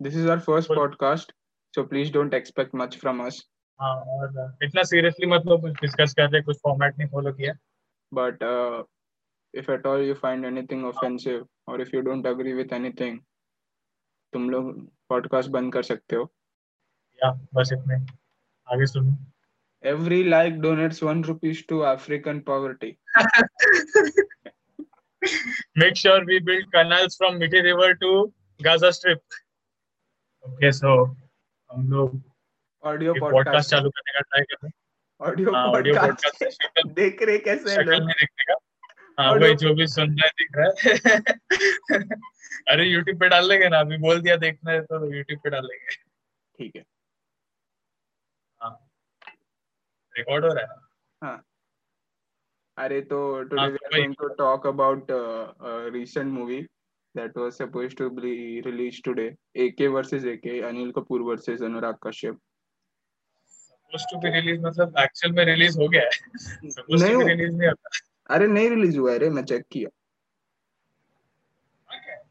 This is our first Full. podcast, so please don't expect much from us. हाँ और इतना seriously मतलब कुछ डिस्कस कर रहे कुछ फॉर्मेट नहीं फॉलो किया But uh, if at all you find anything offensive or if you don't agree with anything, तुम लोग podcast बंद कर सकते हो. या बस इतने आगे सुनो Every like donates one rupees to African poverty. make sure we build canals from Mithi River to Gaza Strip. Okay, so हम लोग Audio ये पॉडकास्ट चालू करने का ट्राई कर रहे हैं। हाँ, ऑडियो पॉडकास्ट देख रहे कैसे हैं शक्ल लोग? नहीं देखने का। हाँ भाई जो भी सुन रहा है दिख रहा है। अरे यूट्यूब पे डाल लेंगे ना अभी बोल दिया देखना है तो यूट्यूब पे डाल लेंगे ठीक है. रिकॉर्ड हो रहा है। अरे तो today हाँ, we are भाई। going to talk about that was supposed to be released today. AK versus AK, Anil Kapoor versus Anurag Kashyap. Supposed to be release मतलब एक्चुअल में रिलीज़ हो गया है सपोज़ नहीं टू बी हो- नहीं होता अरे नहीं रिलीज़ हुआ है रे मैं चेक किया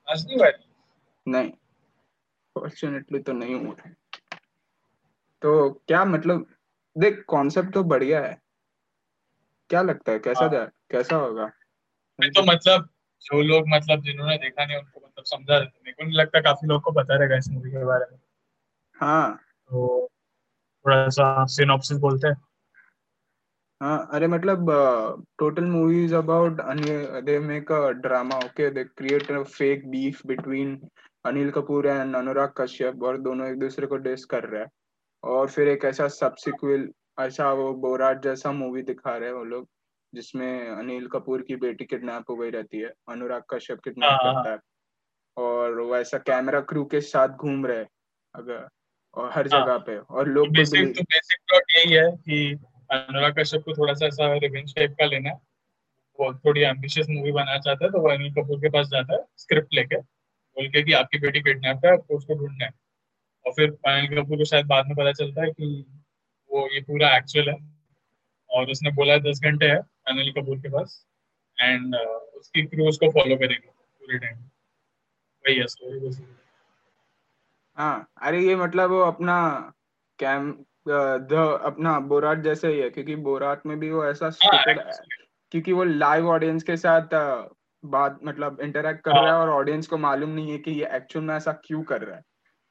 आज नहीं हुआ है? नहीं फॉर्चुनेटली तो नहीं हुआ है तो क्या मतलब देख कॉन्सेप्ट तो बढ़िया है क्या लगता है कैसा हाँ। जा कैसा होगा मैं तो मतलब जो लोग मतलब जिन्होंने देखा नहीं उनको मतलब समझा देते मेरे को नहीं लगता काफ़ी लोग को पता रहेगा इस मूवी के बारे में। हाँ। तो थोड़ा सा सिनॉप्सिस बोलते हैं। हाँ अरे मतलब total movie is about they make a drama okay they create a fake beef between Anil Kapoor and Anurag Kashyap और दोनों एक दूसरे को डिस कर रहे हैं। और फिर एक ऐसा सबसिक्वल ऐसा वो बोराट जैसा मूवी दिखा रहे हैं वो लोग। जिसमें अनिल कपूर की बेटी किडनैप हो गई रहती है अनुराग कश्यप किडनैप हाँ, हाँ, करता है। और वो ऐसा कैमरा क्रू के साथ घूम रहे अगर और हर हाँ। जगह पे और लोग बेसिक तो बेसिक प्लॉट यही है कि अनुराग कश्यप को थोड़ा सा ऐसा रिवेंज टाइप का लेना है। वो थोड़ी एम्बिशियस मूवी बनाना चाहता है तो वो अनिल कपूर के पास जाता है स्क्रिप्ट लेके। बोल के कि आपकी बेटी किडनैप है आपको उसको ढूंढना है। और फिर अनिल कपूर को शायद बाद में पता चलता है कि वो ये पूरा एक्चुअल है। और उसने बोला है दस घंटे है। अनिल कपूर के पास एंड uh, उसकी क्रू उसको फॉलो करेगी पूरे टाइम वही है स्टोरी बेसिकली हाँ. अरे ये मतलब वो अपना कैम द अपना बोराट जैसा ही है क्योंकि बोराट में भी वो ऐसा है क्योंकि वो लाइव ऑडियंस के साथ अ, बात मतलब इंटरेक्ट कर रहा है और ऑडियंस को मालूम नहीं है कि ये एक्चुअल में ऐसा क्यों कर रहा है.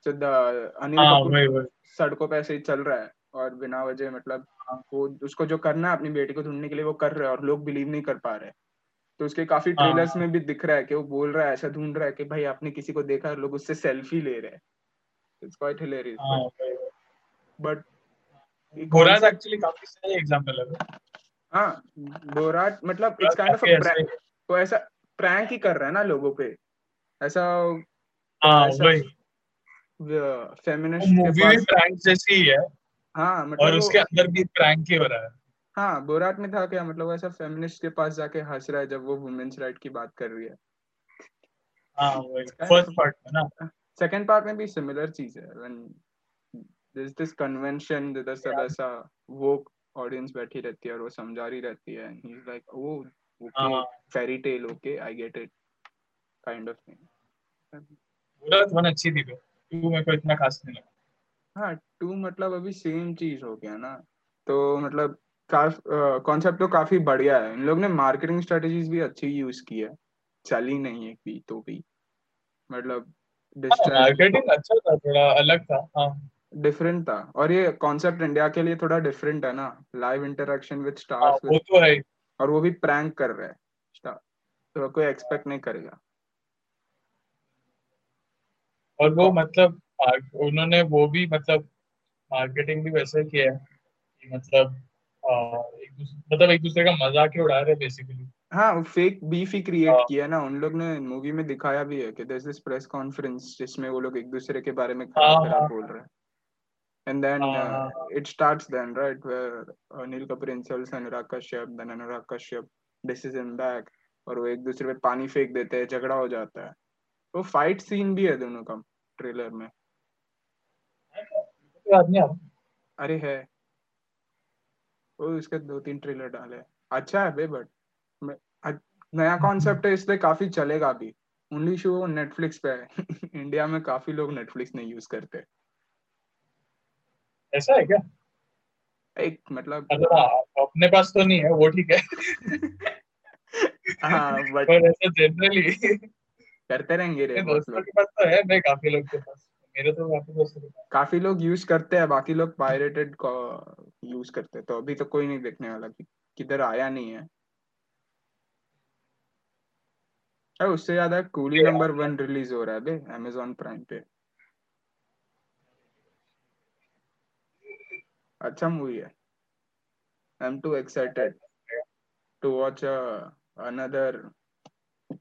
तो द अनिल हाँ सड़कों पे ऐसे ही चल रहा है और बिना वजह मतलब हाँ। वो उसको जो करना है अपनी बेटी को ढूँढने के लिए वो कर रहा है और लोग बिलीव नहीं कर पा रहे तो उसके काफ़ी हाँ। ट्रेलर्स में भी दिख रहा है कि वो बोल रहा है ऐसा ढूंढ रहा है कि भाई आपने किसी को देखा है लोग उससे सेल्फी ले रहे हैं। इट्स क्वाइट हाँ हिलेरियस बट बोराट एक्चुअली काफ़ी सही एग्जांपल है। हाँ बोराट मतलब इट्स काइंड ऑफ़ काफ़ी ऐसे वो ऐसा प्रैंक ही कर रहा है ना लोगों पे। ऐसा हाँ वही। फेमिनिस्ट मूवी भी प्रैंक जैसी ही है। हाँ मतलब और उसके अंदर भी प्रैंक ही हो रहा है। हाँ बोराट में था क्या? मतलब ऐसा फेमिनिस्ट के पास जाके हंस रहा है जब वो वुमेन्स राइट की बात कर रही है। हाँ फ़र्स्ट पार्ट में ना। सेकंड पार्ट में भी सिमिलर चीज़ है। व्हेन दिस दिस कन्वेंशन जिधर सब ऐसा वो ऑडियंस बैठी रहती है और वो समझा रही रहती है ही is like oh okay fairy tale okay I get it kind of thing Borat one अच्छी थी टू मेरे को इतना खास नहीं लगा। हाँ टू मतलब अभी सेम चीज़ हो गया ना। तो मतलब कॉन्सेप्ट तो काफ़ी बढ़िया है। इन लोग ने मार्केटिंग स्ट्रेटजीज भी अच्छी यूज़ की है। चली नहीं है भी तो भी। मतलब मार्केटिंग अच्छा था थोड़ा अलग था हाँ। डिफरेंट था। और ये कॉन्सेप्ट इंडिया के लिए थोड़ा डिफरेंट है ना। लाइव इंटरेक्शन विद हाँ, स्टार्स वो तो है और वो भी प्रैंक कर रहा है। स्टार तो कोई एक्सपेक्ट नहीं करेगा। और वो मतलब उन्होंने वो भी मतलब मार्केटिंग भी वैसे किया है कि मतलब एक दूसरे मतलब एक दूसरे का मज़ाक ही उड़ा रहे बेसिकली हाँ फेक बीफ ही क्रिएट हाँ। किया ना उन लोग ने मूवी में दिखाया भी है कि दिस दिस प्रेस कॉन्फ्रेंस जिसमें वो लोग एक दूसरे के बारे में हाँ, खराब खराब हाँ। बोल रहे हैं। And then uh, it starts then right where Anil Kapoor insults Anurag Kashyap then Anurag Kashyap disses him back और वो एक दूसरे पे पानी फेंक देते हैं झगड़ा हो जाता है। वो फाइट सीन भी है दोनों का ट्रेलर में। नहीं आ रहा। अरे है। वो इसके दो तीन ट्रेलर डाले अच्छा है बे बट नया कॉन्सेप्ट है इसलिए काफ़ी चलेगा भी ओनली शो नेटफ्लिक्स पे है। इंडिया में काफ़ी लोग नेटफ्लिक्स नहीं यूज़ करते। ऐसा है क्या? एक मतलब अच्छा अपने पास तो नहीं है वो ठीक है। हाँ बट ऐसा जनरली करते रहेंगे रे बहुत दोस्तों लोग के पास तो है मैं काफ़ी लोग के पास। मेरे तो काफ़ी काफ़ी लोग यूज़ करते हैं बाकी लोग पायरेटेड यूज़ करते हैं तो अभी तो कोई नहीं देखने वाला कि किधर आया नहीं है। अरे उससे ज़्यादा कूली नंबर वन रिलीज़ हो रहा है बे अमेजोन प्राइम पे। अच्छा मूवी है। I am too excited to watch another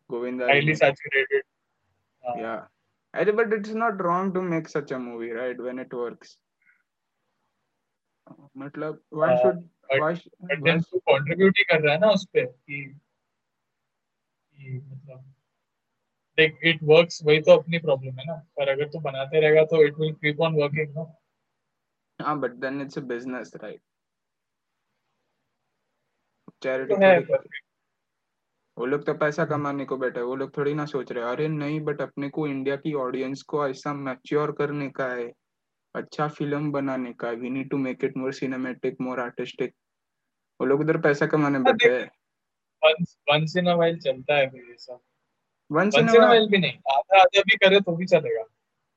Govinda highly saturated yeah अरे but it's not wrong to make such a movie right when it works. मतलब why हाँ, should but- why, why then तू contribute ही कर रहा है ना उस पे कि कि मतलब देख इट वर्क्स वही तो अपनी प्रॉब्लम है ना। पर अगर तू बनाते रहेगा तो it will keep on working ना। हाँ but then it's a business right? तो चैरिटी है थोड़ी पर वो लोग तो पैसा कमाने को बैठे वो लोग थोड़ी ना सोच रहे अरे नहीं बट अपने को इंडिया की ऑडियंस को ऐसा मैच्योर करने का है अच्छा फ़िल्म बनाने का we need to make it more cinematic more artistic वो लोग उधर पैसा कमाने हाँ, बैठे हैं। वंस इन अ वाइल चलता है फिर ये सब। वंस इन अ भी नहीं आधा आधा भी करे तो भी चलेगा।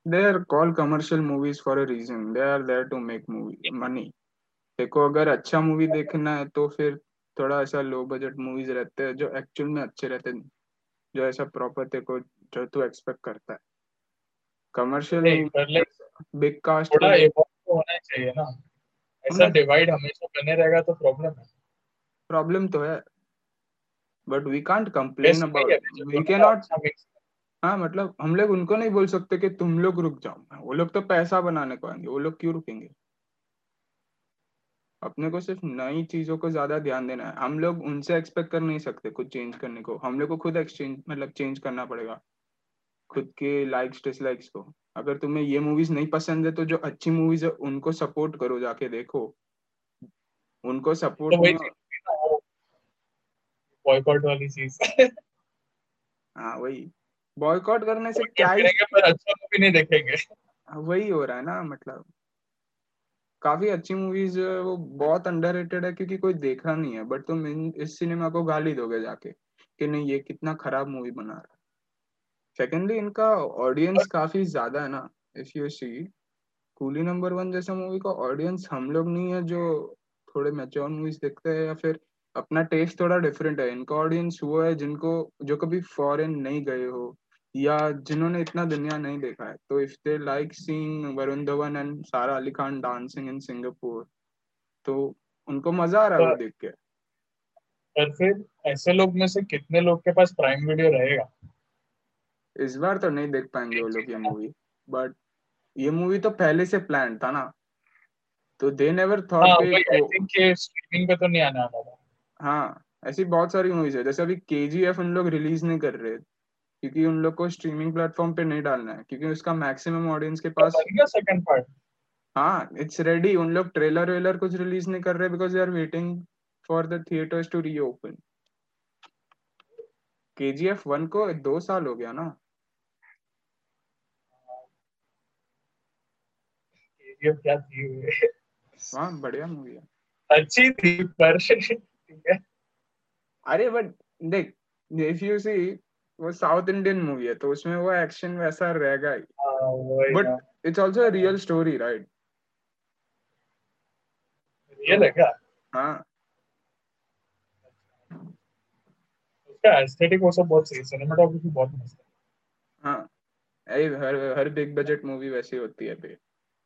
They are called commercial movies for a reason they are there to make movie money देखो अगर अच्छा मूवी देखना है तो फिर थोड़ा ऐसा लो बजट मूवीज़ रहते हैं जो एक्चुअल में अच्छे रहते हैं जो ऐसा प्रॉपर देखो जो तू एक्सपेक्ट करता है। कमर्शियल बिग कास्ट थोड़ा इवॉल्व तो होना चाहिए ना। ऐसा डिवाइड हमेशा बने रहेगा तो प्रॉब्लम है। प्रॉब्लम तो है but we can't complain about we can not हाँ मतलब हम लोग उनको नहीं बोल सकते कि तुम लोग रुक जाओ। वो लोग तो पैसा बनाने को आएँगे वो लोग क्यों रुकेंगे? अपने को सिर्फ़ नई चीज़ों को ज़्यादा ध्यान देना है। हम लोग उनसे एक्सपेक्ट कर नहीं सकते कुछ चेंज करने को। हम लोग को खुद एक्सचेंज मतलब चेंज करना पड़ेगा। खुद के लाइक्स डिसलाइक्स को। अगर तुम्हें ये मूवीज़ नहीं पसंद है तो जो अच्छी मूवीज़ है उनको सपोर्ट करो जाके देखो। उनको तो सपोर्ट वो बॉयकॉट वाली चीज़। हाँ वही। बॉयकॉट करने से क्या ही पर अच्छा मूवी नहीं देखेंगे। वही हो रहा है ना मतलब। काफ़ी अच्छी मूवीज़ जो है वो बहुत अंडररेटेड है क्योंकि कोई देखा नहीं है बट तुम इन, इस सिनेमा को गाली दोगे जाके कि नहीं ये कितना खराब मूवी बना रहा है। सेकेंडली इनका ऑडियंस काफ़ी ज़्यादा है ना if you see Coolie number one जैसा मूवी का ऑडियंस हम लोग नहीं है जो थोड़े मैच्योर मूवीज़ देखते हैं या फिर अपना टेस्ट थोड़ा डिफरेंट है। इनका ऑडियंस वो है जिनको जो कभी फॉरेन नहीं गए हो या जिन्होंने इतना दुनिया नहीं देखा है तो if they like seeing Varun Dhawan and Sara Ali Khan dancing in Singapore तो उनको मज़ा आ रहा है देख के। पर फिर ऐसे लोग में से कितने लोग के पास प्राइम वीडियो रहेगा? इस बार तो नहीं देख पाएँगे वो लोग ये मूवी बट ये मूवी तो पहले से प्लान था ना। तो they never thought I think ये स्ट्रीमिंग पे तो नहीं आने वाला। था हाँ ऐसी बहुत सारी मूवीज़ है जैसे अभी के जी एफ़ उन लोग रिलीज़ नहीं कर रहे क्योंकि उन लोग को स्ट्रीमिंग प्लेटफॉर्म पे नहीं डालना है क्योंकि उसका मैक्सिमम ऑडियंस के पास सेकंड पार्ट हाँ इट्स रेडी उन लोग ट्रेलर वेलर कुछ रिलीज़ नहीं कर रहे because they are waiting for the theatres to reopen K G F one को दो साल हो गया ना। केजीएफ क्या थी वो? हाँ बढ़िया मूवी है। अच्छी थी पर ठीक है। अरे बट देख इफ़ यू सी वो साउथ इंडियन मूवी है तो उसमें वो एक्शन वैसा रहेगा ही। But. It's also real story right real है क्या? हाँ। उसका एस्थेटिक वो सब बहुत सही है सिनेमाटोग्राफी बहुत मस्त है। हाँ। हर हर बिग बजट मूवी वैसी होती है पे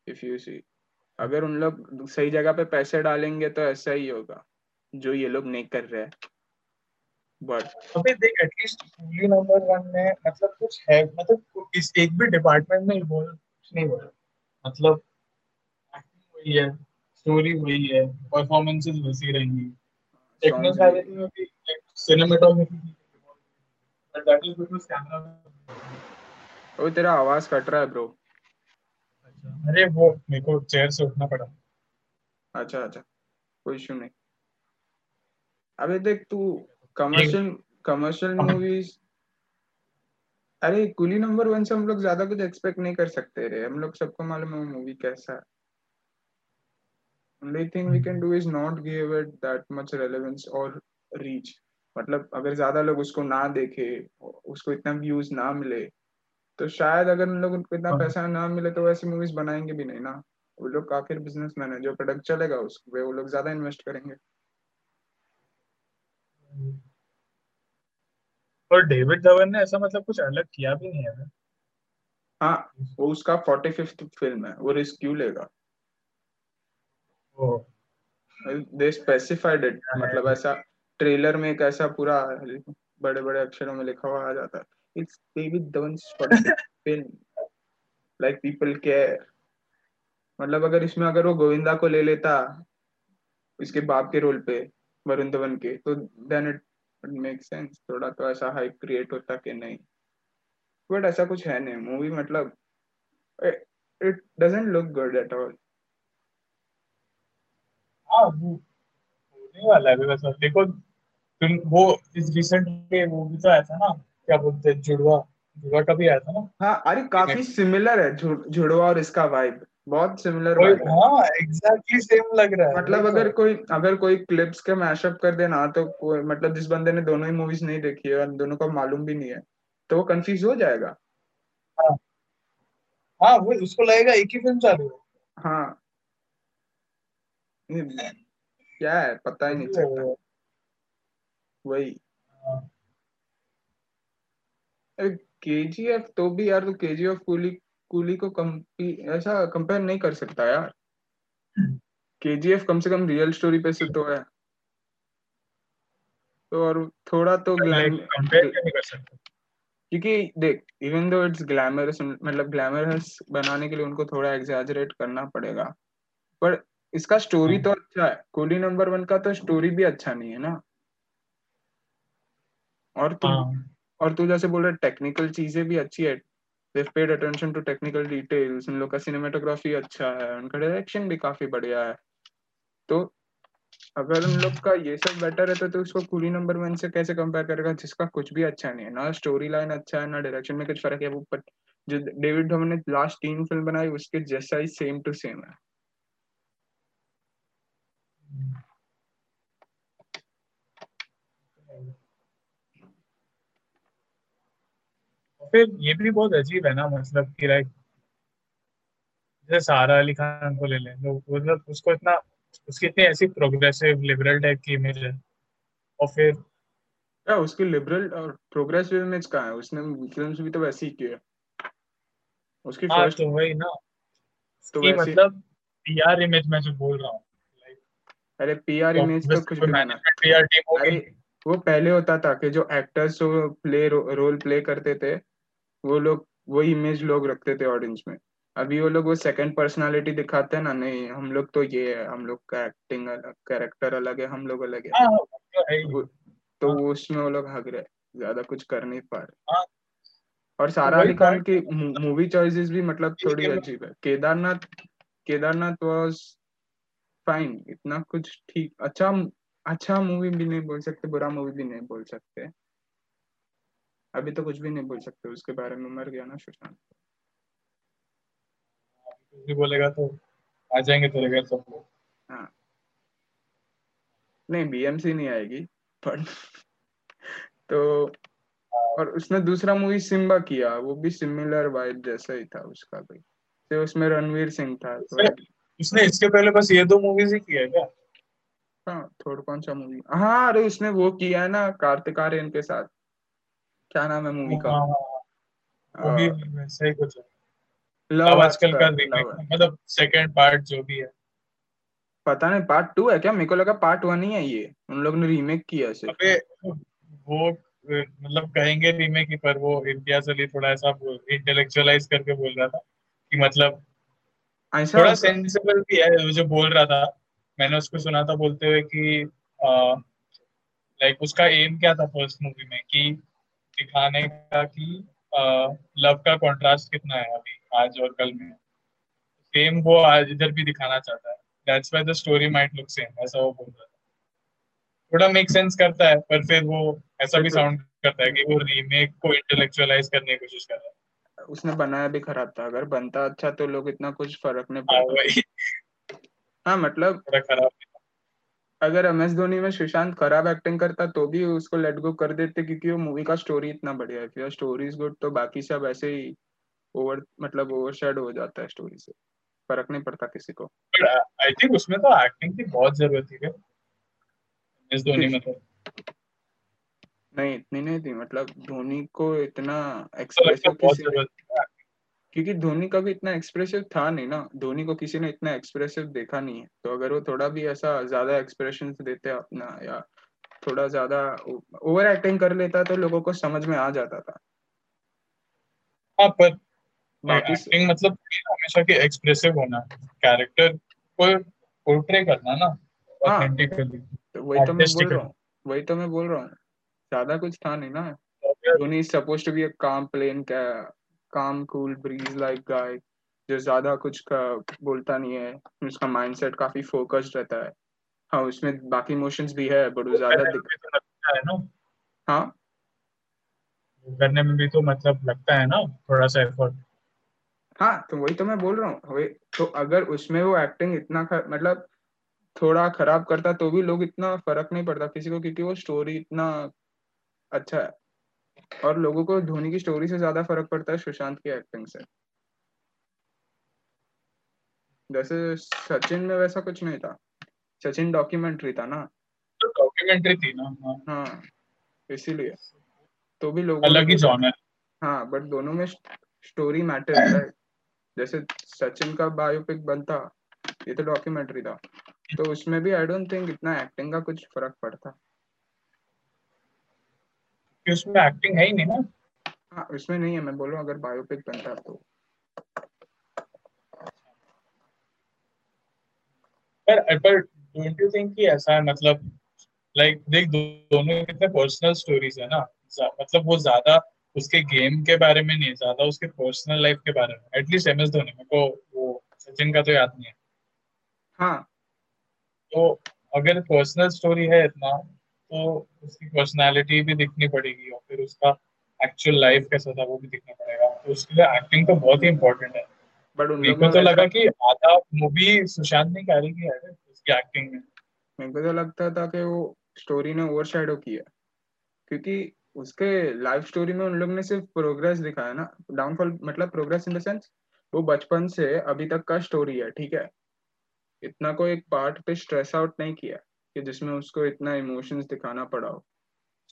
इफ़ यू सी अगर उन लोग सही जगह पे पैसे डालेंगे तो ऐसा ही होगा जो ये लोग नहीं कर रहे हैं। बट अबे देख एटलीस्ट कूली नंबर वन में मतलब कुछ है मतलब इस एक भी डिपार्टमेंट में इवॉल्व कुछ नहीं हुआ। मतलब एक्टिंग वही है स्टोरी वही है परफॉर्मेंसेस वैसी रहेंगी। टेक्निकलिटी में भी cinematography but that is because camera वो तेरा आवाज़ कट रहा है ब्रो अरे वो मेरे को चेयर से उठना पड़ा। अच्छा अच्छा। कोई इशू नहीं। अबे देख तू कमर्शियल कमर्शियल मूवीज़ अरे कुली नंबर वन से हम लोग ज़्यादा कुछ एक्सपेक्ट नहीं कर सकते रे। हम लोग सबको मालूम है मूवी कैसा है। Only thing we can do is not give it that much relevance or reach. मतलब अगर ज़्यादा लोग उसको ना देखे उसको इतना व्यूज़ ना मिले तो शायद अगर उन लोग उनको इतना हाँ। पैसा ना मिले तो वैसे मूवीज़ बनाएँगे भी नहीं ना। वो लोग आखिर बिजनेसमैन है जो प्रोडक्ट चलेगा उस पे वो लोग ज़्यादा इन्वेस्ट करेंगे। और डेविड धवन ने ऐसा मतलब कुछ अलग किया भी नहीं है हाँ वो उसका फोर्टी फिफ्थ फ़िल्म है वो रिस्क क्यों लेगा? दे स्पेसिफाइड इट मतलब ऐसा ट्रेलर में एक ऐसा पूरा बड़े बड़े अक्षरों में लिखा हुआ आ जाता है। It's David Dhawan's film like people care मतलब अगर इसमें अगर वो गोविंदा को ले लेता इसके बाप के रोल पे वरुण धवन के तो देन इट मेक सेंस थोड़ा तो ऐसा हाइप क्रिएट होता कि नहीं। बट ऐसा कुछ है नहीं। मूवी मतलब it doesn't look good at all हाँ होने वाला है वैसा देखो तुम वो इस रिसेंट के वो भी तो आया था ना क्या बोलते हैं जुड़वा जुड़वा का भी आया था ना? हाँ अरे काफ़ी सिमिलर है जुड़वा और इसका वाइब बहुत सिमिलर है। एग्जैक्टली सेम लग रहा है मतलब। अगर कोई अगर कोई क्लिप्स के मैशअप कर देना तो कोई मतलब जिस बंदे ने दोनों ही मूवीज़ नहीं देखी है और दोनों को मालूम भी नहीं है तो वो कंफ्यूज हो जाएगा। हाँ। हाँ वो उसको लगेगा एक ही फ़िल्म चालू है। हाँ। क्या है? पता ही नहीं चलता। वही। हाँ। केजीएफ तो भी यार तो केजीएफ कूली कूली को कंपी ऐसा कंपेयर नहीं कर सकता यार। केजीएफ कम से कम रियल स्टोरी पे से तो है। तो और थोड़ा तो क्योंकि देख इवन दो इट्स ग्लैमरस मतलब ग्लैमरस बनाने के लिए उनको थोड़ा एग्जैजरेट करना पड़ेगा। पर इसका स्टोरी हाँ। तो अच्छा है। कूली नंबर वन का तो स्टोरी भी अच्छा नहीं है ना। और तू हाँ। और तू जैसे बोल रहा टेक्निकल चीज़ें भी अच्छी है। They paid attention to technical details उन लोग का सिनेमेटोग्राफी अच्छा है। उनका डायरेक्शन भी काफ़ी बढ़िया है। तो अगर उन लोग का ये सब बेटर है तो उसको कूली नंबर वन से कैसे कंपेयर करेगा, जिसका कुछ भी अच्छा नहीं है। ना स्टोरी लाइन अच्छा है, ना डायरेक्शन में कुछ फ़र्क है। वो पर जो डेविड धवन ने लास्ट तीन फ़िल्म बनाई, उसके जैसा ही सेम टू सेम है। फिर ये भी बहुत अजीब है ना मतलब कि लाइक जैसे सारा अली खान को ले लें तो मतलब उसको इतना उसकी इतनी ऐसी प्रोग्रेसिव लिबरल टाइप की इमेज है। और फिर क्या उसकी लिबरल और प्रोग्रेसिव इमेज कहाँ है? उसने फिल्म्स भी तो वैसी ही की है। उसकी हाँ फ़र्स्ट तो वही ना। तो वैसे मतलब पीआर इमेज मैं जो बोल रहा हूँ अरे पीआर इमेज तो कुछ भी मैनेजमेंट पीआर टीम वो पहले होता था कि जो एक्टर्स जो प्ले रोल प्ले करते थे वो लोग वो इमेज लोग रखते थे ऑडियंस में। अभी वो लोग वो सेकंड पर्सनालिटी दिखाते हैं ना नहीं हम लोग तो ये है हम लोग का एक्टिंग अलग कैरेक्टर अलग है हम लोग अलग है। हाँ वो तो वो- तो हाँ। उसमें वो लोग हग रहे ज़्यादा कुछ कर नहीं पा रहे। हाँ। और सारा अली खान की मूवी चॉइसेस भी मतलब थोड़ी अजीब है। केदारनाथ केदारनाथ वाज फाइन इतना कुछ ठीक अच्छा अच्छा मूवी भी नहीं बोल सकते बुरा मूवी भी नहीं बोल सकते। अभी तो कुछ भी नहीं बोल सकते उसके बारे में मर गया ना सुशांत। कुछ भी बोलेगा तो आ जाएँगे तेरे घर सब लोग। हाँ। नहीं बीएमसी नहीं आएगी पर तो और उसने दूसरा मूवी सिम्बा किया वो भी सिमिलर वाइब जैसा ही था उसका भी। तो उसमें रणवीर सिंह था तो उसने- इसके पहले बस ये दो मूवीज़ ही किया क्या? हाँ थोड़ा कौन सा मूवी हाँ अरे उसने वो किया है ना कार्तिक आर्यन के साथ। क्या नाम है मूवी का? हाँ, हाँ, हाँ। वैसा कुछ है। लव आजकल का मतलब सेकंड पार्ट जो भी है। पता नहीं पार्ट टू है क्या? मेरे को लगा पार्ट वन ही है ये। उन लोग ने रीमेक किया सिर्फ़। अबे वो मतलब कहेंगे रीमेक ही पर वो इम्तियाज़ अली थोड़ा ऐसा इंटेलेक्चुअलाइज करके बोल रहा था कि मतलब ऐसा थोड़ा सेंसिबल भी है जो बोल रहा था। मैंने उसको सुना था बोलते हुए कि लाइक उसका एम क्या था फ़र्स्ट मूवी में? कि दिखाने का कि लव का कॉन्ट्रास्ट कितना है अभी आज और कल में। सेम वो आज इधर भी दिखाना चाहता है। That's why the story might look same ऐसा वो बोल रहा था। थोड़ा मेक सेंस करता है पर फिर वो ऐसा भी साउंड करता है कि वो रीमेक को इंटेलेक्चुअलाइज करने की कोशिश कर रहा है। उसने बनाया भी खराब था अगर बनता अच्छा तो लोग इतना कुछ फ़र्क नहीं हाँ पड़ता। हाँ मतलब खराब अगर एम एस धोनी में सुशांत खराब एक्टिंग करता तो भी उसको लेट गो कर देते क्योंकि वो मूवी का स्टोरी इतना बढ़िया है फिर स्टोरी इज़ गुड तो बाकी सब ऐसे ही ओवर मतलब ओवरशैड हो जाता है स्टोरी से। फ़र्क नहीं पड़ता किसी को। आई थिंक उसमें तो एक्टिंग की बहुत ज़रूरत थी इस धोनी में तो। नहीं इतनी नहीं थी मतलब धोनी को इतना तो एक्सप्रेसिव है क्योंकि धोनी का भी इतना एक्सप्रेसिव था नहीं ना। धोनी को किसी ने इतना एक्सप्रेसिव देखा नहीं है। तो अगर वो थोड़ा भी ऐसा ज़्यादा एक्सप्रेशन देते अपना या थोड़ा ज़्यादा ओवर एक्टिंग कर लेता तो लोगों को समझ में आ जाता था। हाँ पर एक्टिंग मतलब हमेशा के एक्सप्रेसिव होना कैरेक्टर को पोर्ट्रे करना ना हाँ। ऑथेंटिकली तो वही तो मैं बोल रहा हूँ वही तो मैं बोल रहा हूँ। ज़्यादा कुछ था नहीं ना। Dhoni supposed to be a calm plain calm cool bridge like गाय जो ज़्यादा कुछ का बोलता नहीं है उसका माइंडसेट काफ़ी फोकस्ड रहता है। हाँ उसमें बाकी इमोशंस भी है बट वो ज़्यादा भी तो है ना। हाँ? करने में भी तो मतलब लगता है ना थोड़ा सा एफर्ट हाँ तो वही तो मैं बोल रहा हूँ। तो अगर उसमें वो एक्टिंग इतना ख, मतलब थोड़ा खराब करता तो भी लोग इतना फ़र्क नहीं पड़ता किसी को क्योंकि वो स्टोरी इतना अच्छा है। और लोगों को धोनी की स्टोरी से ज़्यादा फ़र्क पड़ता है सुशांत की एक्टिंग से। जैसे सचिन में वैसा कुछ नहीं था। सचिन डॉक्यूमेंट्री था ना। तो डॉक्यूमेंट्री थी ना हाँ, हाँ इसीलिए। तो भी लोगों अलग ही जॉनर हाँ। बट दोनों में स्टोरी मैटर है जैसे सचिन का बायोपिक बनता ये तो डॉक्यूमेंट्री था। तो उसमें भी आई डोंट थिंक इतना एक्टिंग का कुछ फ़र्क पड़ता। कि उसमें एक्टिंग है ही नहीं ना। हाँ उसमें नहीं है मैं बोल रहा हूँ अगर बायोपिक बनता तो। पर पर डोंट यू थिंक कि ऐसा है मतलब लाइक like, देख दो, दोनों कितने पर्सनल स्टोरीज है ना। मतलब वो ज़्यादा उसके गेम के बारे में नहीं ज़्यादा उसके पर्सनल लाइफ के बारे में। एटलीस्ट एम एस धोनी मेरे को वो सचिन का तो याद नहीं है। हाँ। तो अगर पर्सनल स्टोरी है इतना तो उसकी पर्सनालिटी भी दिखनी पड़ेगी और फिर उसका एक्चुअल लाइफ कैसा था वो भी दिखना पड़ेगा। तो उसके लिए एक्टिंग तो बहुत ही इंपॉर्टेंट है। बट उन मेरे को तो लगा कि आधा मूवी सुशांत ने कैरी किया है उसकी एक्टिंग में। मेरे को तो लगता था कि वो स्टोरी ने ओवरशैडो किया। क्योंकि उसके लाइफ स्टोरी में उन लोग ने सिर्फ़ प्रोग्रेस दिखाया ना। डाउनफॉल मतलब प्रोग्रेस इन द सेंस वो बचपन से अभी तक का स्टोरी है ठीक है? इतना कोई एक पार्ट पे स्ट्रेस आउट नहीं किया। कि जिसमें उसको इतना इमोशंस दिखाना पड़ा हो।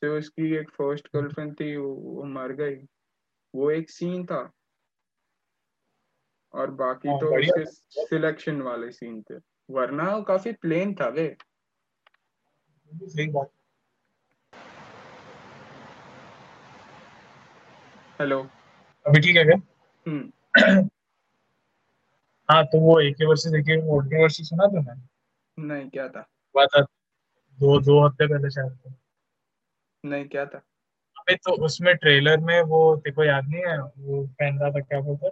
जो उसकी एक फ़र्स्ट गर्लफ्रेंड थी वो, वो मर गई। वो एक सीन था। और बाकी हाँ, तो उसके सिलेक्शन वाले सीन थे। वरना वो काफ़ी प्लेन था वे। हेलो। अभी ठीक है क्या? हम्म। हाँ तो वो एक वर्सेस एक वर्सेस सुना तुमने नहीं क्या था? हुआ था दो दो हफ़्ते पहले शायद नहीं क्या था? अबे तो उसमें ट्रेलर में वो देखो याद नहीं है? वो पहन रहा था क्या बोलते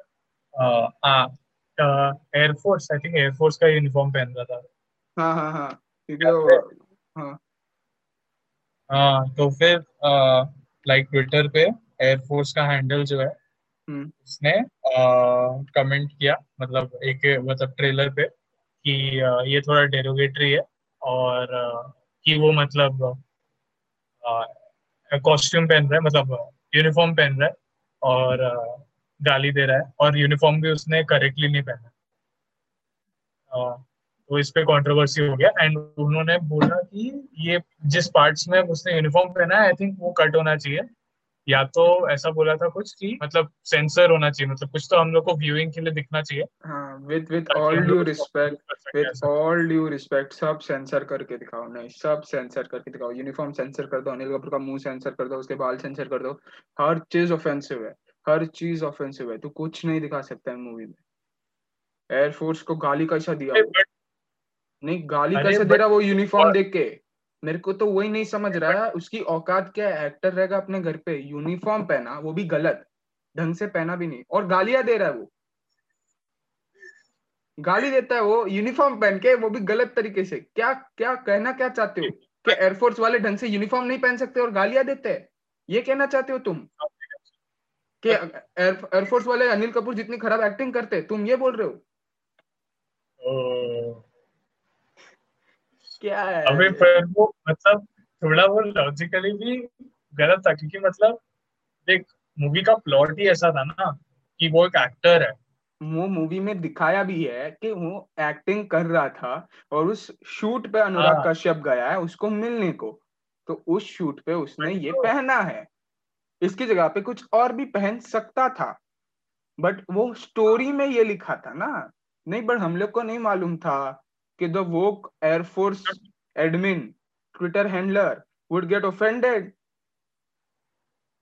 air force I think air force का यूनिफॉर्म पहन रहा था। हाँ हाँ हाँ हाँ। हाँ तो फिर लाइक ट्विटर पे एयरफोर्स का हैंडल जो है हम्म। उसने कमेंट किया मतलब एक मतलब ट्रेलर पे कि ये थोड़ा डेरोगेटरी है। और कि वो मतलब कॉस्ट्यूम पहन रहा है मतलब यूनिफॉर्म पहन रहा है और गाली दे रहा है और यूनिफॉर्म भी उसने करेक्टली नहीं पहना। तो इस पे कंट्रोवर्सी हो गया एंड उन्होंने बोला कि ये जिस पार्ट्स में उसने यूनिफॉर्म पहना है आई थिंक वो कट होना चाहिए। या तो ऐसा बोला था कुछ कि मतलब सेंसर होना चाहिए मतलब कुछ तो हम लोग को व्यूइंग के लिए दिखना चाहिए। हाँ with with all due respect with all due respect सब सेंसर करके दिखाओ नहीं सब सेंसर करके दिखाओ यूनिफॉर्म सेंसर कर दो अनिल कपूर का मुँह सेंसर कर दो उसके बाल सेंसर कर दो हर चीज़ ऑफेंसिव है हर चीज़ ऑफेंसिव है तू कुछ नहीं दिखा सकता है मूवी में। एयरफोर्स को गाली कैसा दिया नहीं गाली कैसे दे रहा वो यूनिफॉर्म देख के? मेरे को तो वही नहीं समझ रहा है उसकी औकात क्या है? एक्टर रहेगा अपने घर पे यूनिफॉर्म पहना वो भी गलत। ढंग से पहना भी नहीं। और गालियाँ दे रहा है वो। गाली देता है वो यूनिफॉर्म पहन के वो भी गलत तरीके से। क्या क्या कहना क्या चाहते हो? कि एयरफोर्स वाले ढंग से यूनिफॉर्म नहीं पहन सकते और गालियाँ देते हैं? ये कहना चाहते हो तुम? कि एयरफोर्स वाले अनिल कपूर जितनी खराब एक्टिंग करते तुम ये बोल रहे हो? क्या है? अबे पर वो मतलब थोड़ा वो लॉजिकली भी गलत था क्योंकि मतलब देख मूवी का प्लॉट ही ऐसा था ना कि वो एक एक्टर है। वो मूवी में दिखाया भी है कि वो एक्टिंग कर रहा था और उस शूट पे अनुराग हाँ। कश्यप गया है उसको मिलने को। तो उस शूट पे उसने ये तो। पहना है। इसकी जगह पे कुछ और भी पहन सकता था। बट वो स्टोरी में ये लिखा था ना नहीं बट हम लोग को नहीं मालूम था। कि the woke air force admin Twitter handler would get offended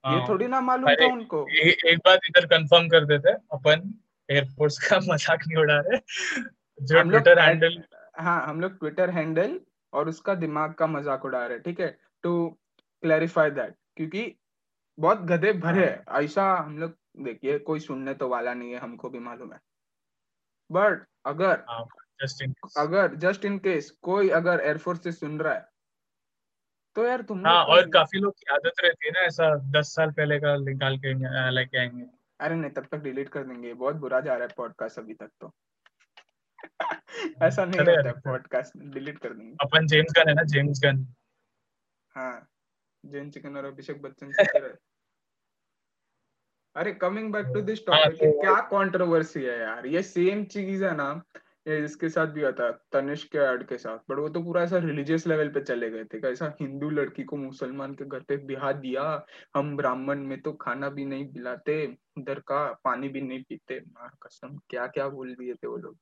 ये हाँ। थोड़ी ना मालूम था उनको। ए, एक बात इधर कंफर्म कर देते अपन एयरफोर्स का मज़ाक नहीं उड़ा रहे। जो ट्विटर हैंडल हाँ हम लोग ट्विटर हैंडल और उसका दिमाग का मज़ाक उड़ा रहे ठीक है? टू क्लैरिफाई दैट क्योंकि बहुत गधे भरे हाँ। ऐसा हम लोग देखिए कोई सुनने तो वाला नहीं है हमको भी मालूम है। बट अगर जस्ट इन अगर जस्ट इन केस कोई अगर एयरफोर्स से सुन रहा है तो यार तुम हाँ और काफ़ी लोग की आदत रहती है ना ऐसा दस साल पहले का निकाल के लेके आएँगे। अरे नहीं तब तक डिलीट कर देंगे बहुत बुरा जा रहा है पॉडकास्ट अभी तक तो। ऐसा नहीं होता पॉडकास्ट डिलीट कर देंगे। अपन जेम्स गन है ना जेम्स गन हाँ जेन चिकन और अभिषेक बच्चन अरे coming back to this topic क्या कंट्रोवर्सी है यार ये सेम चीज़ है ना। इसके साथ भी आता तनिष्क के ऐड के साथ। बट वो तो पूरा ऐसा रिलीजियस लेवल पे चले गए थे कैसा हिंदू लड़की को मुसलमान के घर पे बिहा दिया हम ब्राह्मण में तो खाना भी नहीं पिलाते उधर का पानी भी नहीं पीते। मार कसम क्या क्या बोल दिए थे वो लोग।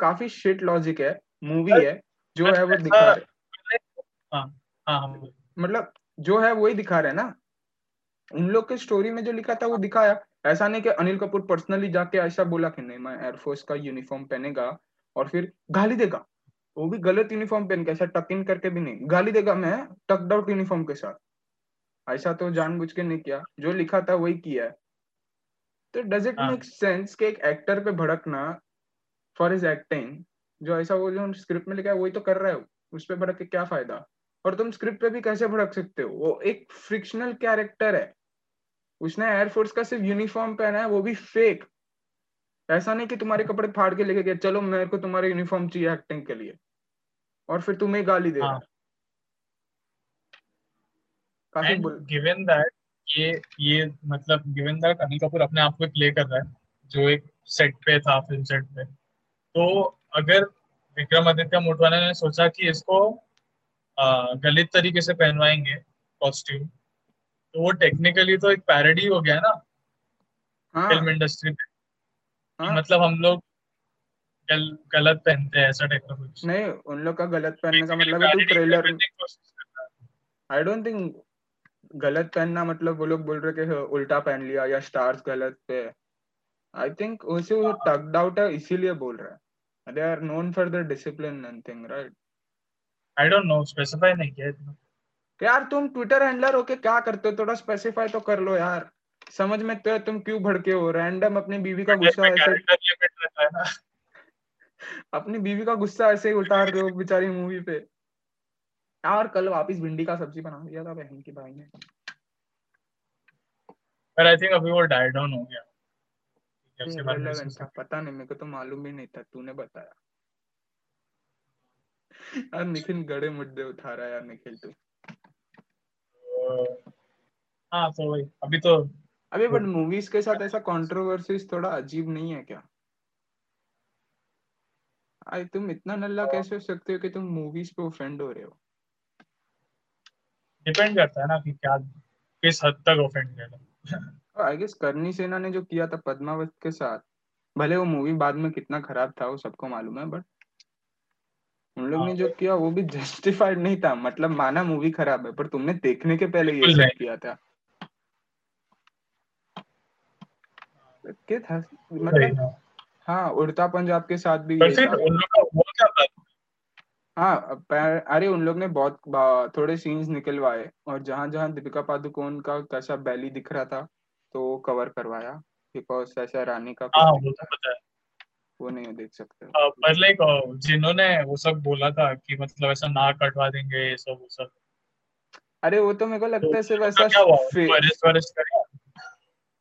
काफ़ी शिट लॉजिक है मूवी है जो है वो दिखा रहे हाँ, हाँ, हाँ, मतलब जो है वही दिखा रहे ना। उन लोग के स्टोरी में जो लिखा था वो दिखाया। ऐसा नहीं कि अनिल कपूर पर्सनली जाके ऐसा बोला कि नहीं मैं एयरफोर्स का यूनिफॉर्म पहनेगा और फिर गाली देगा। वो भी गलत यूनिफॉर्म पहन के ऐसा टक इन करके भी नहीं। गाली देगा मैं टकड आउट यूनिफॉर्म के साथ। ऐसा तो जानबूझ के नहीं किया। जो लिखा था वही किया है। तो डज इट मेक सेंस कि एक एक्टर पे भड़कना फॉर इज़ एक्टिंग जो ऐसा वो जो स्क्रिप्ट में लिखा है वही तो कर रहा है उस पर भड़क के क्या फ़ायदा? और तुम स्क्रिप्ट पे भी कैसे भड़क सकते हो? वो एक फ्रिक्शनल कैरेक्टर है। उसने एयरफोर्स का सिर्फ़ यूनिफॉर्म पहना है वो भी फेक ऐसा नहीं कि तुम्हारे कपड़े फाड़ के लेके गया चलो मेरे को तुम्हारा यूनिफॉर्म चाहिए एक्टिंग के लिए और फिर तुम्हें गाली दे हाँ. काफ़ी गिवन दैट ये ये मतलब गिवन दैट अनिल कपूर अपने आप को प्ले कर रहा है जो एक सेट पे था फ़िल्म सेट पे तो अगर विक्रम आदित्य मोटवाने ने सोचा कि इसको गलित तरीके से पहनवाएँगे कॉस्ट्यूम तो वो टेक्निकली तो एक पैरडी हो गया ना हाँ. फ़िल्म इंडस्ट्री में हाँ. मतलब हम लोग गल, गलत पहनते हैं ऐसा टाइप का कुछ। नहीं उन लोग का गलत पहनने का मतलब है तू ट्रेलर आई डोंट थिंक गलत पहनना मतलब वो लोग बोल रहे कि उल्टा पहन लिया या स्टार्स गलत पे। आई थिंक उसे वो टक्ड आउट है इसीलिए बोल रहा है। They are known for the discipline and thing right I don't know specify नहीं किया इतना। यार तुम ट्विटर हैंडलर हो के क्या करते हो? थोड़ा स्पेसिफाई तो कर लो यार। समझ में तो तुम क्यों भड़के हो? रैंडम अपनी बीवी का गुस्सा ऐसे अपनी बीवी का गुस्सा ऐसे ही उतार रहे हो बेचारी मूवी पे। यार कल वापस भिंडी का सब्ज़ी बना दिया था बहन की भाई ने। पर आई थिंक अभी वो डाई डाउन हो गया। पता नहीं मेरे को तो मालूम भी नहीं था तूने बताया। यार निखिल गड़े मुद्दे उठा रहा है यार निखिल तू। हाँ तो वही अभी तो अभी बट मूवीज़ के साथ ऐसा कंट्रोवर्सीज थोड़ा अजीब नहीं है क्या? आई तुम इतना नल्ला कैसे हो सकते हो कि तुम मूवीज़ पे ऑफेंड हो रहे हो? डिपेंड करता है ना कि क्या किस हद तक ऑफेंड कर आई गेस करनी सेना ने जो किया था पद्मावत के साथ भले वो मूवी बाद में कितना खराब था वो सबको मालूम है बट उन लोग ने जो हाँ। किया वो भी जस्टिफाइड नहीं था। मतलब माना मूवी खराब है पर तुमने देखने के पहले ये सब किया था। क्या था? मतलब हाँ। उड़ता पंजाब के साथ भी था। हाँ अरे उन लोग ने बहुत थोड़े सीन्स निकलवाए और जहाँ जहाँ दीपिका पादुकोण का कैसा बैली दिख रहा था तो कवर करवाया। बिकॉज़ ऐसा रानी का हाँ, वो तो नहीं देख सकते। आ, पर लाइक जिन्होंने वो सब बोला था कि मतलब ऐसा नाक कटवा देंगे ये सब वो सब। अरे वो तो मेरे को लगता है सिर्फ़ ऐसा वरेस्ट कर?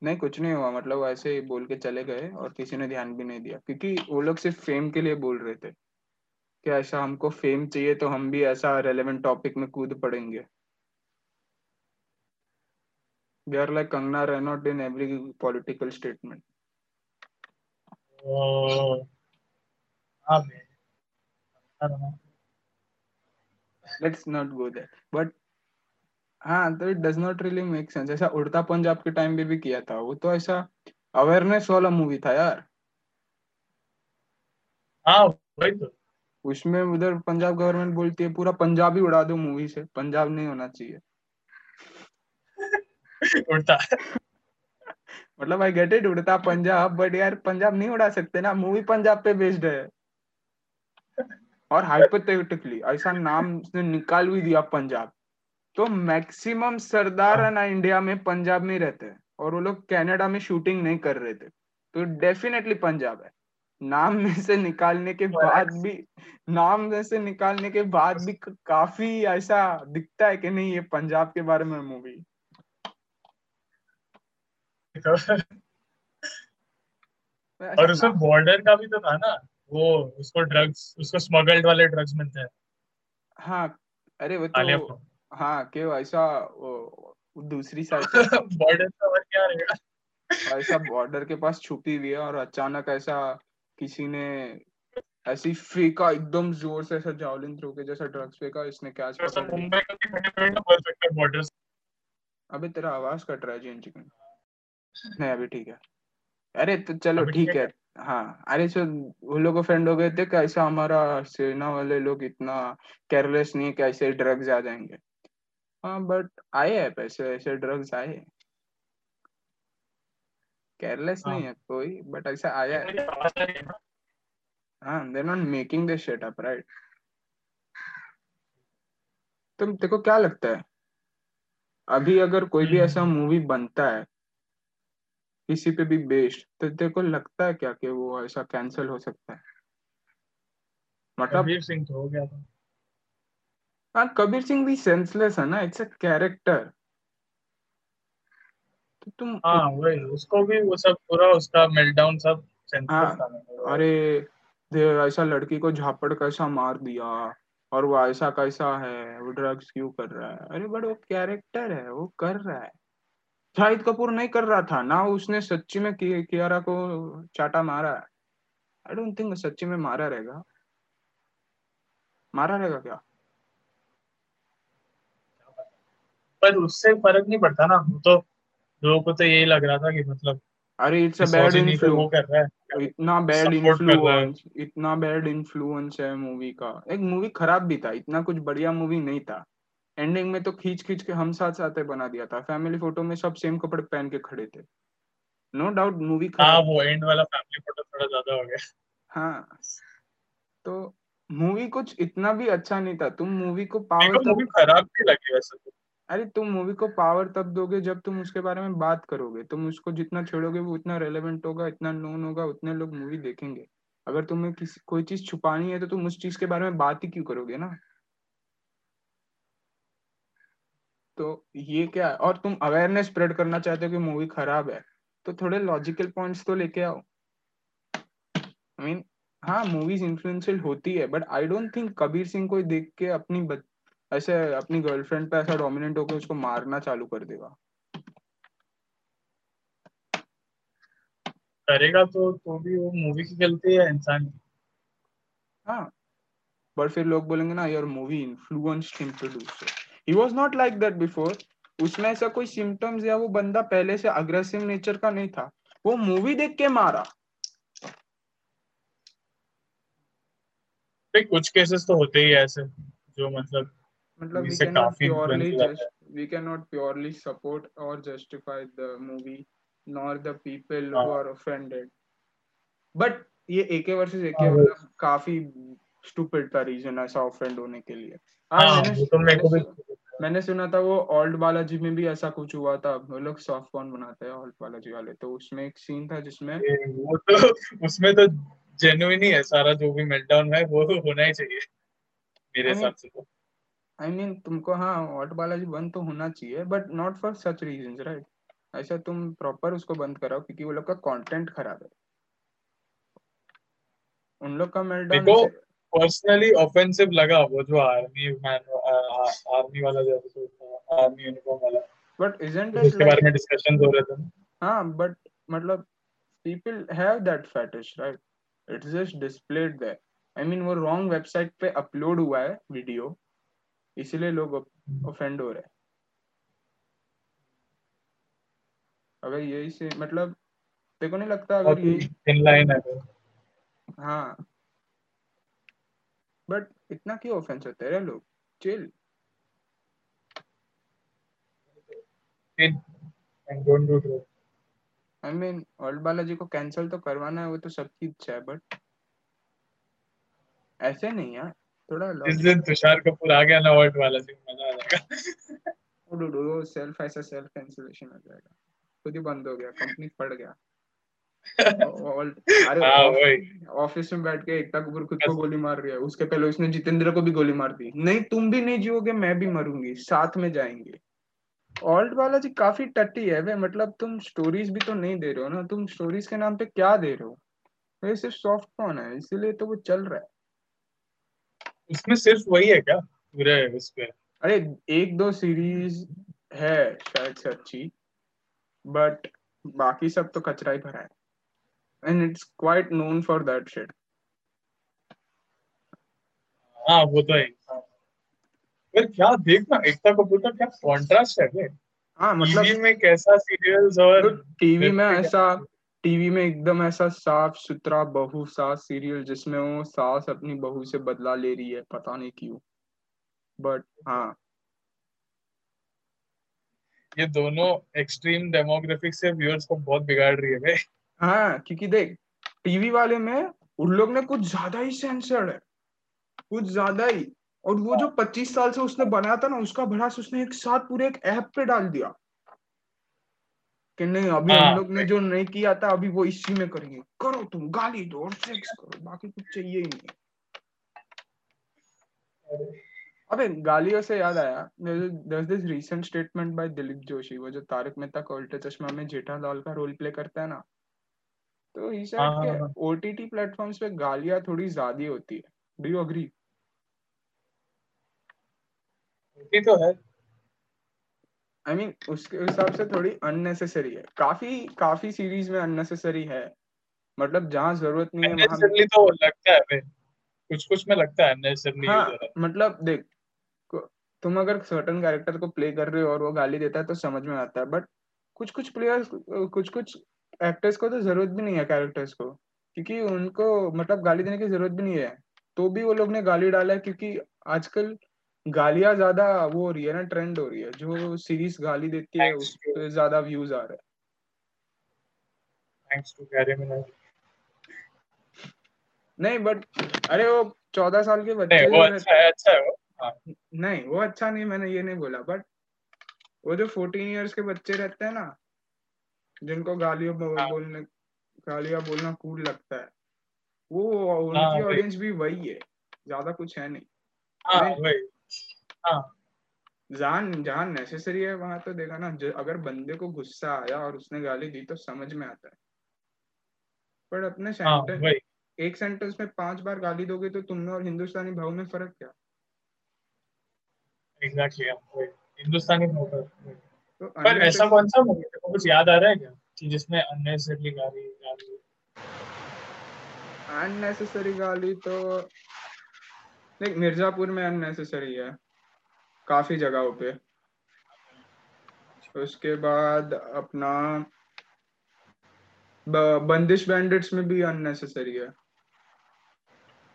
नहीं कुछ नहीं हुआ। मतलब ऐसे ही बोल के चले गए और किसी ने ध्यान भी नहीं दिया। क्योंकि वो लोग सिर्फ़ फेम के लिए बोल रहे थे कि ऐसा हमको फेम चाहिए तो हम भी ऐसा रेलेवेंट टॉपिक में कूद पड़ेंगे। They are like Kangana Ranaut in every political statement oh हाँ बे I don't know. Let's not go there but हाँ। तो it does not really make sense ऐसा उड़ता पंजाब के टाइम पे भी किया था वो तो ऐसा अवेयरनेस वाला मूवी था यार। हाँ वही तो। उसमें उधर पंजाब गवर्नमेंट बोलती है पूरा पंजाबी उड़ा दो मूवी से। पंजाब नहीं होना चाहिए। उड़ता। मतलब आई गेट इट उड़ता पंजाब बट यार पंजाब नहीं उड़ा सकते ना मूवी पंजाब पे बेस्ड है। और हाइपोथेटिकली ऐसा नाम उसने निकाल भी दिया पंजाब। तो मैक्सिमम सरदार है। ना इंडिया में पंजाब में रहते हैं और वो लोग कनाडा में शूटिंग नहीं कर रहे थे। तो डेफिनेटली पंजाब है। नाम में से निकालने के बाद भी नाम में से निकालने के बाद भी काफ़ी ऐसा दिखता है कि नहीं ये पंजाब के बारे में मूवी और उसमें बॉर्डर का भी तो था ना वो उसको ड्रग्स उसको स्मगल्ड वाले ड्रग्स मिलते हैं। हाँ अरे वो तो हाँ कि ऐसा वो दूसरी साइड बॉर्डर का और क्या रहेगा ऐसा बॉर्डर के पास छुपी हुई है और अचानक ऐसा किसी ने ऐसी फेंका एकदम ज़ोर से ऐसा जावलिन थ्रो के जैसा ड्रग्स फेंका इसने कैच पकड़ ली मुंबई का बॉर्डर अबे तेरा आवाज़ कट रहा है जिन चिकन नहीं अभी ठीक है। अरे तो चलो ठीक है। हाँ। अरे सो वो लोग ऑफेंड हो गए थे कि ऐसा हमारा सेना वाले लोग इतना केयरलेस नहीं है कि ड्रग्स आ जाएँगे। हाँ बट आए हैं पैसे ऐसे ड्रग्स आए केयरलेस नहीं हाँ। है कोई बट ऐसा आया है। है ना? हाँ they're not making this shit up right? तुम तेको क्या लगता है? अभी अगर कोई भी हम्म। ऐसा मूवी बनता है किसी पे भी बेस्ड तो तेरे को लगता है क्या कि वो ऐसा कैंसिल हो सकता है? मतलब कबीर सिंह तो हो गया था। हाँ कबीर सिंह भी सेंसलेस है ना इट्स अ कैरेक्टर तो तुम हाँ वही उसको भी वो सब पूरा उसका मेल्टडाउन सब सेंसलेस हाँ। अरे ऐसा लड़की को झापड़ कैसा मार दिया और वो ऐसा कैसा है वो ड्रग्स क्यों कर रहा है? अरे बट वो कैरेक्टर है वो कर रहा है। शाहिद कपूर नहीं कर रहा था ना उसने सच्ची में कियारा को चाटा मारा है। आई डोंट थिंक सच्ची में मारा रहेगा। मारा रहेगा क्या? पर उससे फ़र्क नहीं पड़ता ना वो तो लोगों को तो यही लग रहा था कि मतलब अरे इट्स अ बैड इन्फ्लुएंस इतना बैड। इन्फ्लुएंस इतना बैड इन्फ्लुएंस है मूवी का। एक मूवी खराब भी था इतना कुछ बढ़िया मूवी नहीं था। एंडिंग में तो खींच खींच के हम साथ साथ बना दिया था। फैमिली फ़ोटो में सब सेम कपड़े पहन के खड़े थे। नो डाउट मूवी हाँ खराब वो एंड वाला फैमिली फ़ोटो थोड़ा ज़्यादा हो गया। हाँ। तो मूवी कुछ इतना भी अच्छा नहीं था। तुम मूवी को पावर तब मूवी खराब नहीं लगी वैसे तो। अरे तुम मूवी को पावर तब दोगे जब तुम उसके बारे में बात करोगे। तुम उसको जितना छेड़ोगे वो उतना रेलेवेंट होगा इतना नोन होगा उतने लोग मूवी देखेंगे। अगर तुम्हें किसी कोई चीज़ छुपानी है तो तुम उस चीज़ के बारे में बात ही क्यों करोगे ना? तो ये क्या है? और तुम अवेयरनेस स्प्रेड करना चाहते हो कि मूवी खराब है तो थोड़े लॉजिकल पॉइंट्स तो लेके आओ। आई मीन हाँ मूवीज़ इन्फ्लुएंशियल होती है but I don't think Kabir Singh को देख के अपनी बच- ऐसे अपनी गर्लफ्रेंड पे ऐसा डोमिनेंट होकर उसको मारना चालू कर देगा। करेगा तो तो भी वो मूवी की गलती है इंसान। की हाँ बट फिर लोग बोलेंगे ना your movie influenced him to do so he was not like that before उसमें ऐसा कोई सिम्टम्स या वो बंदा पहले से अग्रेसिव नेचर का नहीं था। वो मूवी देख के मारा। कुछ केसेस तो होते ही ऐसे जो मतलब मतलब Movie we से cannot काफ़ी purely influence हो जाता just we cannot purely support or justify the movie nor the people हाँ। who are offended. But ये एके वर्सेस एके हाँ, मतलब काफ़ी स्टूपिड था रीजन ऐसा ऑफेंड होने के लिए। हाँ, हाँ वो तो मेरे को भी मैंने, सुना था वो ओल्ड बालाजी में भी ऐसा कुछ हुआ था। वो लोग सॉफ्ट कॉर्न बनाते हैं ओल्ड बालाजी वाले। तो उसमें एक सीन था जिसमें वो तो उसमें तो जेन्युइन ही है सारा जो भी मेल्टडाउन है वो तो होना ही चाहिए मेरे हिसाब से तो। आई I मीन mean, तुमको हाँ ऑल्ट बालाजी बंद तो होना चाहिए but not for such reason right ऐसा तुम प्रॉपर उसको बंद कराओ क्योंकि वो लोग का कंटेंट खराब है। उन लोग का मेल्टडाउन पर्सनली ऑफेंसिव लगा वो जो आर्मी मैन आर्मी वाला जो आर्मी यूनिफॉर्म वाला। बट इजंट इट इसके बारे में डिस्कशन हो रहे थे। हाँ बट मतलब people have that fetish right? It's just displayed there. I mean वो रॉन्ग वेबसाइट पे अपलोड हुआ है वीडियो इसीलिए लोग ऑफेंड हो रहे हैं। अगर यही से मतलब देखो नहीं लगता अगर यही इन लाइन है हाँ। बट इतना क्यों ऑफेंस होते हैं लोग? Chill I mean world Balaji को कैंसिल तो करवाना है वो तो सबकी इच्छा है बट ऐसे नहीं यार थोड़ा जिस दिन तुषार कपूर आ गया ना वर्ल्ड बालाजी मज़ा आ जाएगा। वो डूडू सेल्फ ऐसा सेल्फ कैंसिलेशन हो जाएगा। खुद ही बंद हो गया कंपनी पड़ गया। ऑफ़िस में बैठ के एकता कपूर खुद को गोली मार रही है। उसके पहले उसने जितेंद्र को भी गोली मार दी। नहीं तुम भी नहीं जियोगे मैं भी मरूँगी। साथ में जाएँगे। ऑल्ट वाला जी काफ़ी टट्टी है वे। मतलब तुम स्टोरीज भी तो नहीं दे रहे हो ना। तुम स्टोरीज के नाम पे क्या दे रहे हो? वे सिर्फ़ सॉफ्ट फ़ोन है इसीलिए तो वो चल रहा है। इसमें सिर्फ़ वही है क्या? पूरे पे। अरे एक दो सीरीज़ है शायद से अच्छी बट बाकी सब तो कचरा ही भरा है। And it's quite known for that shit. हाँ वो तो है। पर क्या देखना एकता कपूर का क्या कॉन्ट्रास्ट है बे हाँ मतलब टीवी में कैसा सीरियल्स और तो टीवी में ऐसा टीवी में एकदम ऐसा साफ़ सुथरा बहू सास सीरियल जिसमें वो सास अपनी बहू से बदला ले रही है पता नहीं क्यों। बट हाँ। ये दोनों एक्सट्रीम डेमोग्राफिक से व्यूअर्स को बहुत बिगाड़ रही है भाई हाँ क्योंकि देख टीवी वाले में उन लोग ने कुछ ज़्यादा ही सेंसर्ड है। कुछ ज़्यादा ही। और वो जो 25 साल से उसने बनाया था ना उसका भड़ास उसने एक साथ पूरे एक ऐप पे डाल दिया। कि नहीं अभी हम हाँ, लोग ने जो नहीं किया था अभी वो इसी में करेंगे। करो तुम गाली दो और सेक्स करो बाकी कुछ चाहिए ही नहीं अबे गालियों से याद आया there's this recent statement by Dilip Joshi वो जो तारक मेहता का उल्टे चश्मा में जेठालाल का रोल प्ले करता है ना तो ही। सेड। ओटीटी प्लेटफॉर्म्स पे गालियाँ थोड़ी ज़्यादा होती है। डू यू अग्री ये तो है। आई I मीन mean, उसके हिसाब से थोड़ी अननेसेसरी है। काफ़ी काफ़ी सीरीज़ में अननेसेसरी है। मतलब जहाँ ज़रूरत नहीं है वहाँ तो लगता है कुछ कुछ में लगता है अननेसेसरी हाँ, मतलब देख तुम अगर सर्टन कैरेक्टर को प्ले कर रहे हो और वो गाली देता है तो समझ में आता है। बट कुछ कुछ प्लेयर्स कुछ कुछ एक्टर्स को तो ज़रूरत भी नहीं है कैरेक्टर्स को। क्योंकि उनको मतलब गाली देने की ज़रूरत भी नहीं है। तो भी वो लोग ने गाली डाला है क्योंकि आजकल गालियाँ ज़्यादा वो हो रही है ना ट्रेंड हो रही है। जो सीरीज़ गाली देती है उस पर ज़्यादा व्यूज़ आ रहे हैं। थैंक्स टू कैरी मिनाज नहीं बट अरे वो चौदह साल के बच्चे नहीं वो अच्छा है अच्छा है वो। हाँ। नहीं वो अच्छा नहीं मैंने ये नहीं बोला बट वो जो फोर्टीन इयर्स के बच्चे रहते हैं ना जिनको गालियों हाँ। बोलने गालियाँ बोलना कूल लगता है। वो उनकी ऑडियंस हाँ, भी वही है। ज़्यादा कुछ है नहीं। हाँ, हाँ. जान जहाँ नेसेसरी है वहाँ तो देखा ना अगर बंदे को गुस्सा आया और उसने गाली दी तो समझ में आता है। पर अपने सेंटेंस हाँ, एक सेंटेंस में पाँच बार गाली दोगे तो तुमने और हिंदुस्तानी भाव में फ़र्क क्या? एग्जैक्टली हिंदुस्तानी भाव तो पर ऐसा कौन सा मूवी है? कुछ याद आ रहा है क्या? कि जिसमें अननेसेसरी गाली गाली अननेसेसरी गाली तो देख मिर्जापुर में अननेसेसरी है। काफ़ी जगहों पे। उसके बाद अपना बंदिश बैंडिट्स में भी अननेसेसरी है।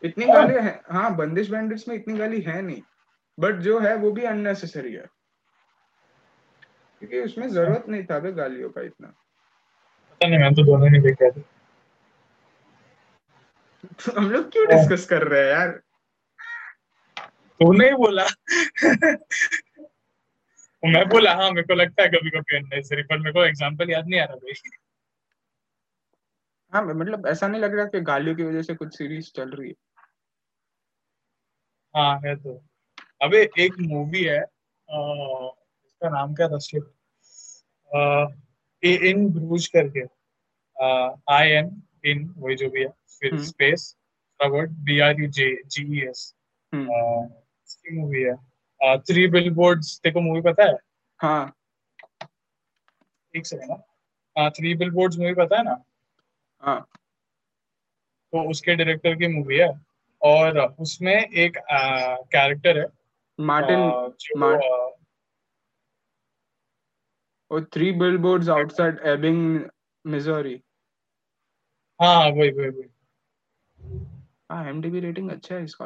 इतनी गाली है। हाँ बंदिश बैंडिट्स में इतनी गाली है नहीं। बट जो है वो भी अननेसेसरी है। क्योंकि उसमें ज़रूरत नहीं था गालियों का इतना। पता नहीं मैं तो दोनों नहीं देख था। तो हम लोग क्यों डिस्कस कर रहे हैं यार? तूने ही बोला। मैं बोला हाँ मेरे को लगता है कभी कभी अननेसेसरी पर मेरे को एग्जांपल याद नहीं आ रहा भाई। हाँ मतलब ऐसा नहीं लग रहा कि गालियों की वजह से कुछ सीरीज़ चल रही है। हाँ है तो। अबे एक मूवी है इसका नाम क्या था? शिप इन ब्रूज करके. आई एन इन वही जो भी है फिर space word B R U J G S इसकी मूवी है. थ्री बिल बोर्ड्स देखो मूवी पता है? हाँ। एक सेकंड हाँ। थ्री बिल बोर्ड्स मूवी पता है ना? हाँ। तो उसके डायरेक्टर की मूवी है। और उसमें एक कैरेक्टर है। मार्टिन मार्ट और three billboards outside Ebbing Missouri हाँ वही वही वही। हाँ एमडीबी रेटिंग अच्छा है इसका।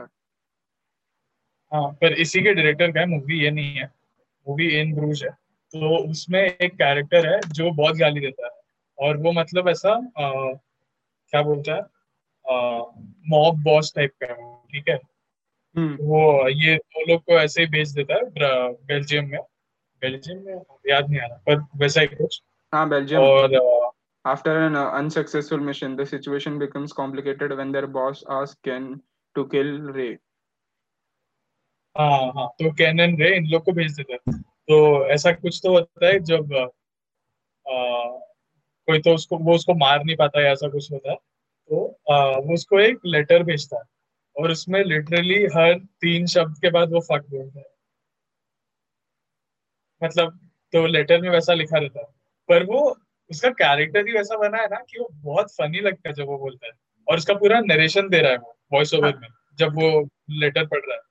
हाँ पर इसी के डायरेक्टर का है मूवी ये नहीं है। मूवी इन ब्रूज है। तो उसमें एक कैरेक्टर है जो बहुत गाली देता है। और वो मतलब ऐसा आ, क्या बोलता है मॉब बॉस टाइप का है ठीक है? हम्म। वो ये दो लोग को ऐसे ही भेज देता है बेल्जियम में। बेल्जियम में? याद नहीं आ रहा पर वैसा ही कुछ। हाँ बेल्जियम। और After an uh, unsuccessful mission, the situation becomes complicated when their boss asks Ken to kill Ray. हाँ हाँ तो कैनन रे इन लोग को भेज देता है। तो ऐसा कुछ तो होता है जब अ, कोई तो उसको वो उसको मार नहीं पाता है ऐसा कुछ होता है तो अ, वो उसको एक लेटर भेजता है। और उसमें लिटरली हर तीन शब्द के बाद वो फक बोलता है। मतलब तो लेटर में वैसा लिखा रहता है। पर वो उसका कैरेक्टर ही वैसा बना है ना कि वो बहुत फनी लगता है जब वो बोलता है। और उसका पूरा नरेशन दे रहा है वो वॉइस ओवर में जब वो लेटर पढ़ रहा है।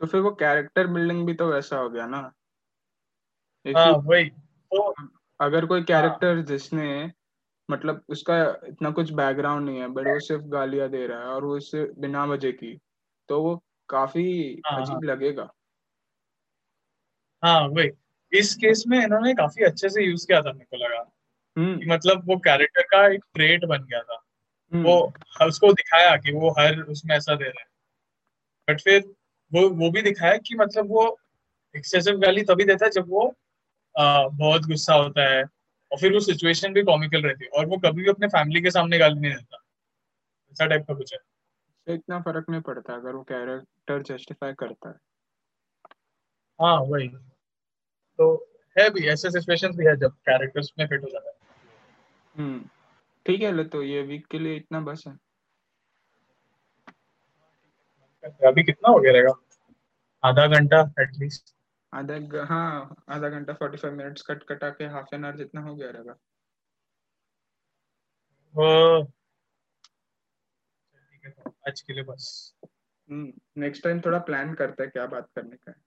तो फिर वो कैरेक्टर बिल्डिंग भी तो वैसा हो गया ना। हाँ वही। तो अगर कोई कैरेक्टर जिसने मतलब उसका इतना कुछ बैकग्राउंड नहीं है बट वो सिर्फ़ गालियाँ दे रहा है और वो उससे बिना वजह की तो वो काफ़ी हाँ, अजीब लगेगा। हाँ वही। इस केस में इन्होंने काफ़ी अच्छे से यूज़ किया था मेरे को लगा। कि हम्म मतलब वो कैरेक्टर का एक ट्रेट बन गया था। हम्म, वो उसको दिखाया कि वो हर उसमें ऐसा दे रहा है। बट फिर वो वो भी दिखाया कि मतलब वो एक्सेसिव गाली तभी देता है जब वो आ, बहुत गुस्सा होता है और फिर वो सिचुएशन भी कॉमिकल रहती है और वो कभी भी अपने फैमिली के सामने गाली नहीं देता। ऐसा टाइप का कुछ है। इससे इतना फ़र्क नहीं पड़ता अगर वो कैरेक्टर जस्टिफाई करता है। हाँ वही। तो है भी ऐसे सिचुएशन भी है जब कैरेक्टर्स में फिट हो जाता है। हम्म ठीक है तो ये वीक के लिए इतना बस है। अभी कितना हो गया रहेगा? आधा घंटा एटलीस्ट आधा हाँ आधा घंटा फोर्टी फाइव मिनट्स कट कटा के हाफ़ एन आवर जितना हो गया रहेगा। है। तो आज के लिए बस। हम्म नेक्स्ट टाइम थोड़ा प्लान करते हैं क्या बात करने का।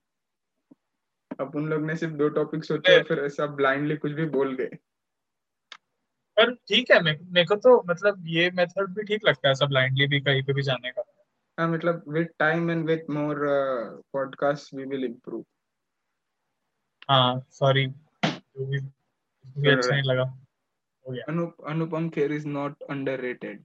अब उन लोग ने सिर्फ़ दो टॉपिक सोचे और फिर ऐसा ब्लाइंडली कुछ भी बोल गए। पर ठीक है मेरे मेरे को तो मतलब ये मेथड भी ठीक लगता है सब ब्लाइंडली भी कहीं पे भी जाने का। हाँ मतलब with time and with more podcast we will improve हाँ सॉरी जो भी जो भी अच्छा नहीं लगा हो गया। Anup Anupam Kher is not underrated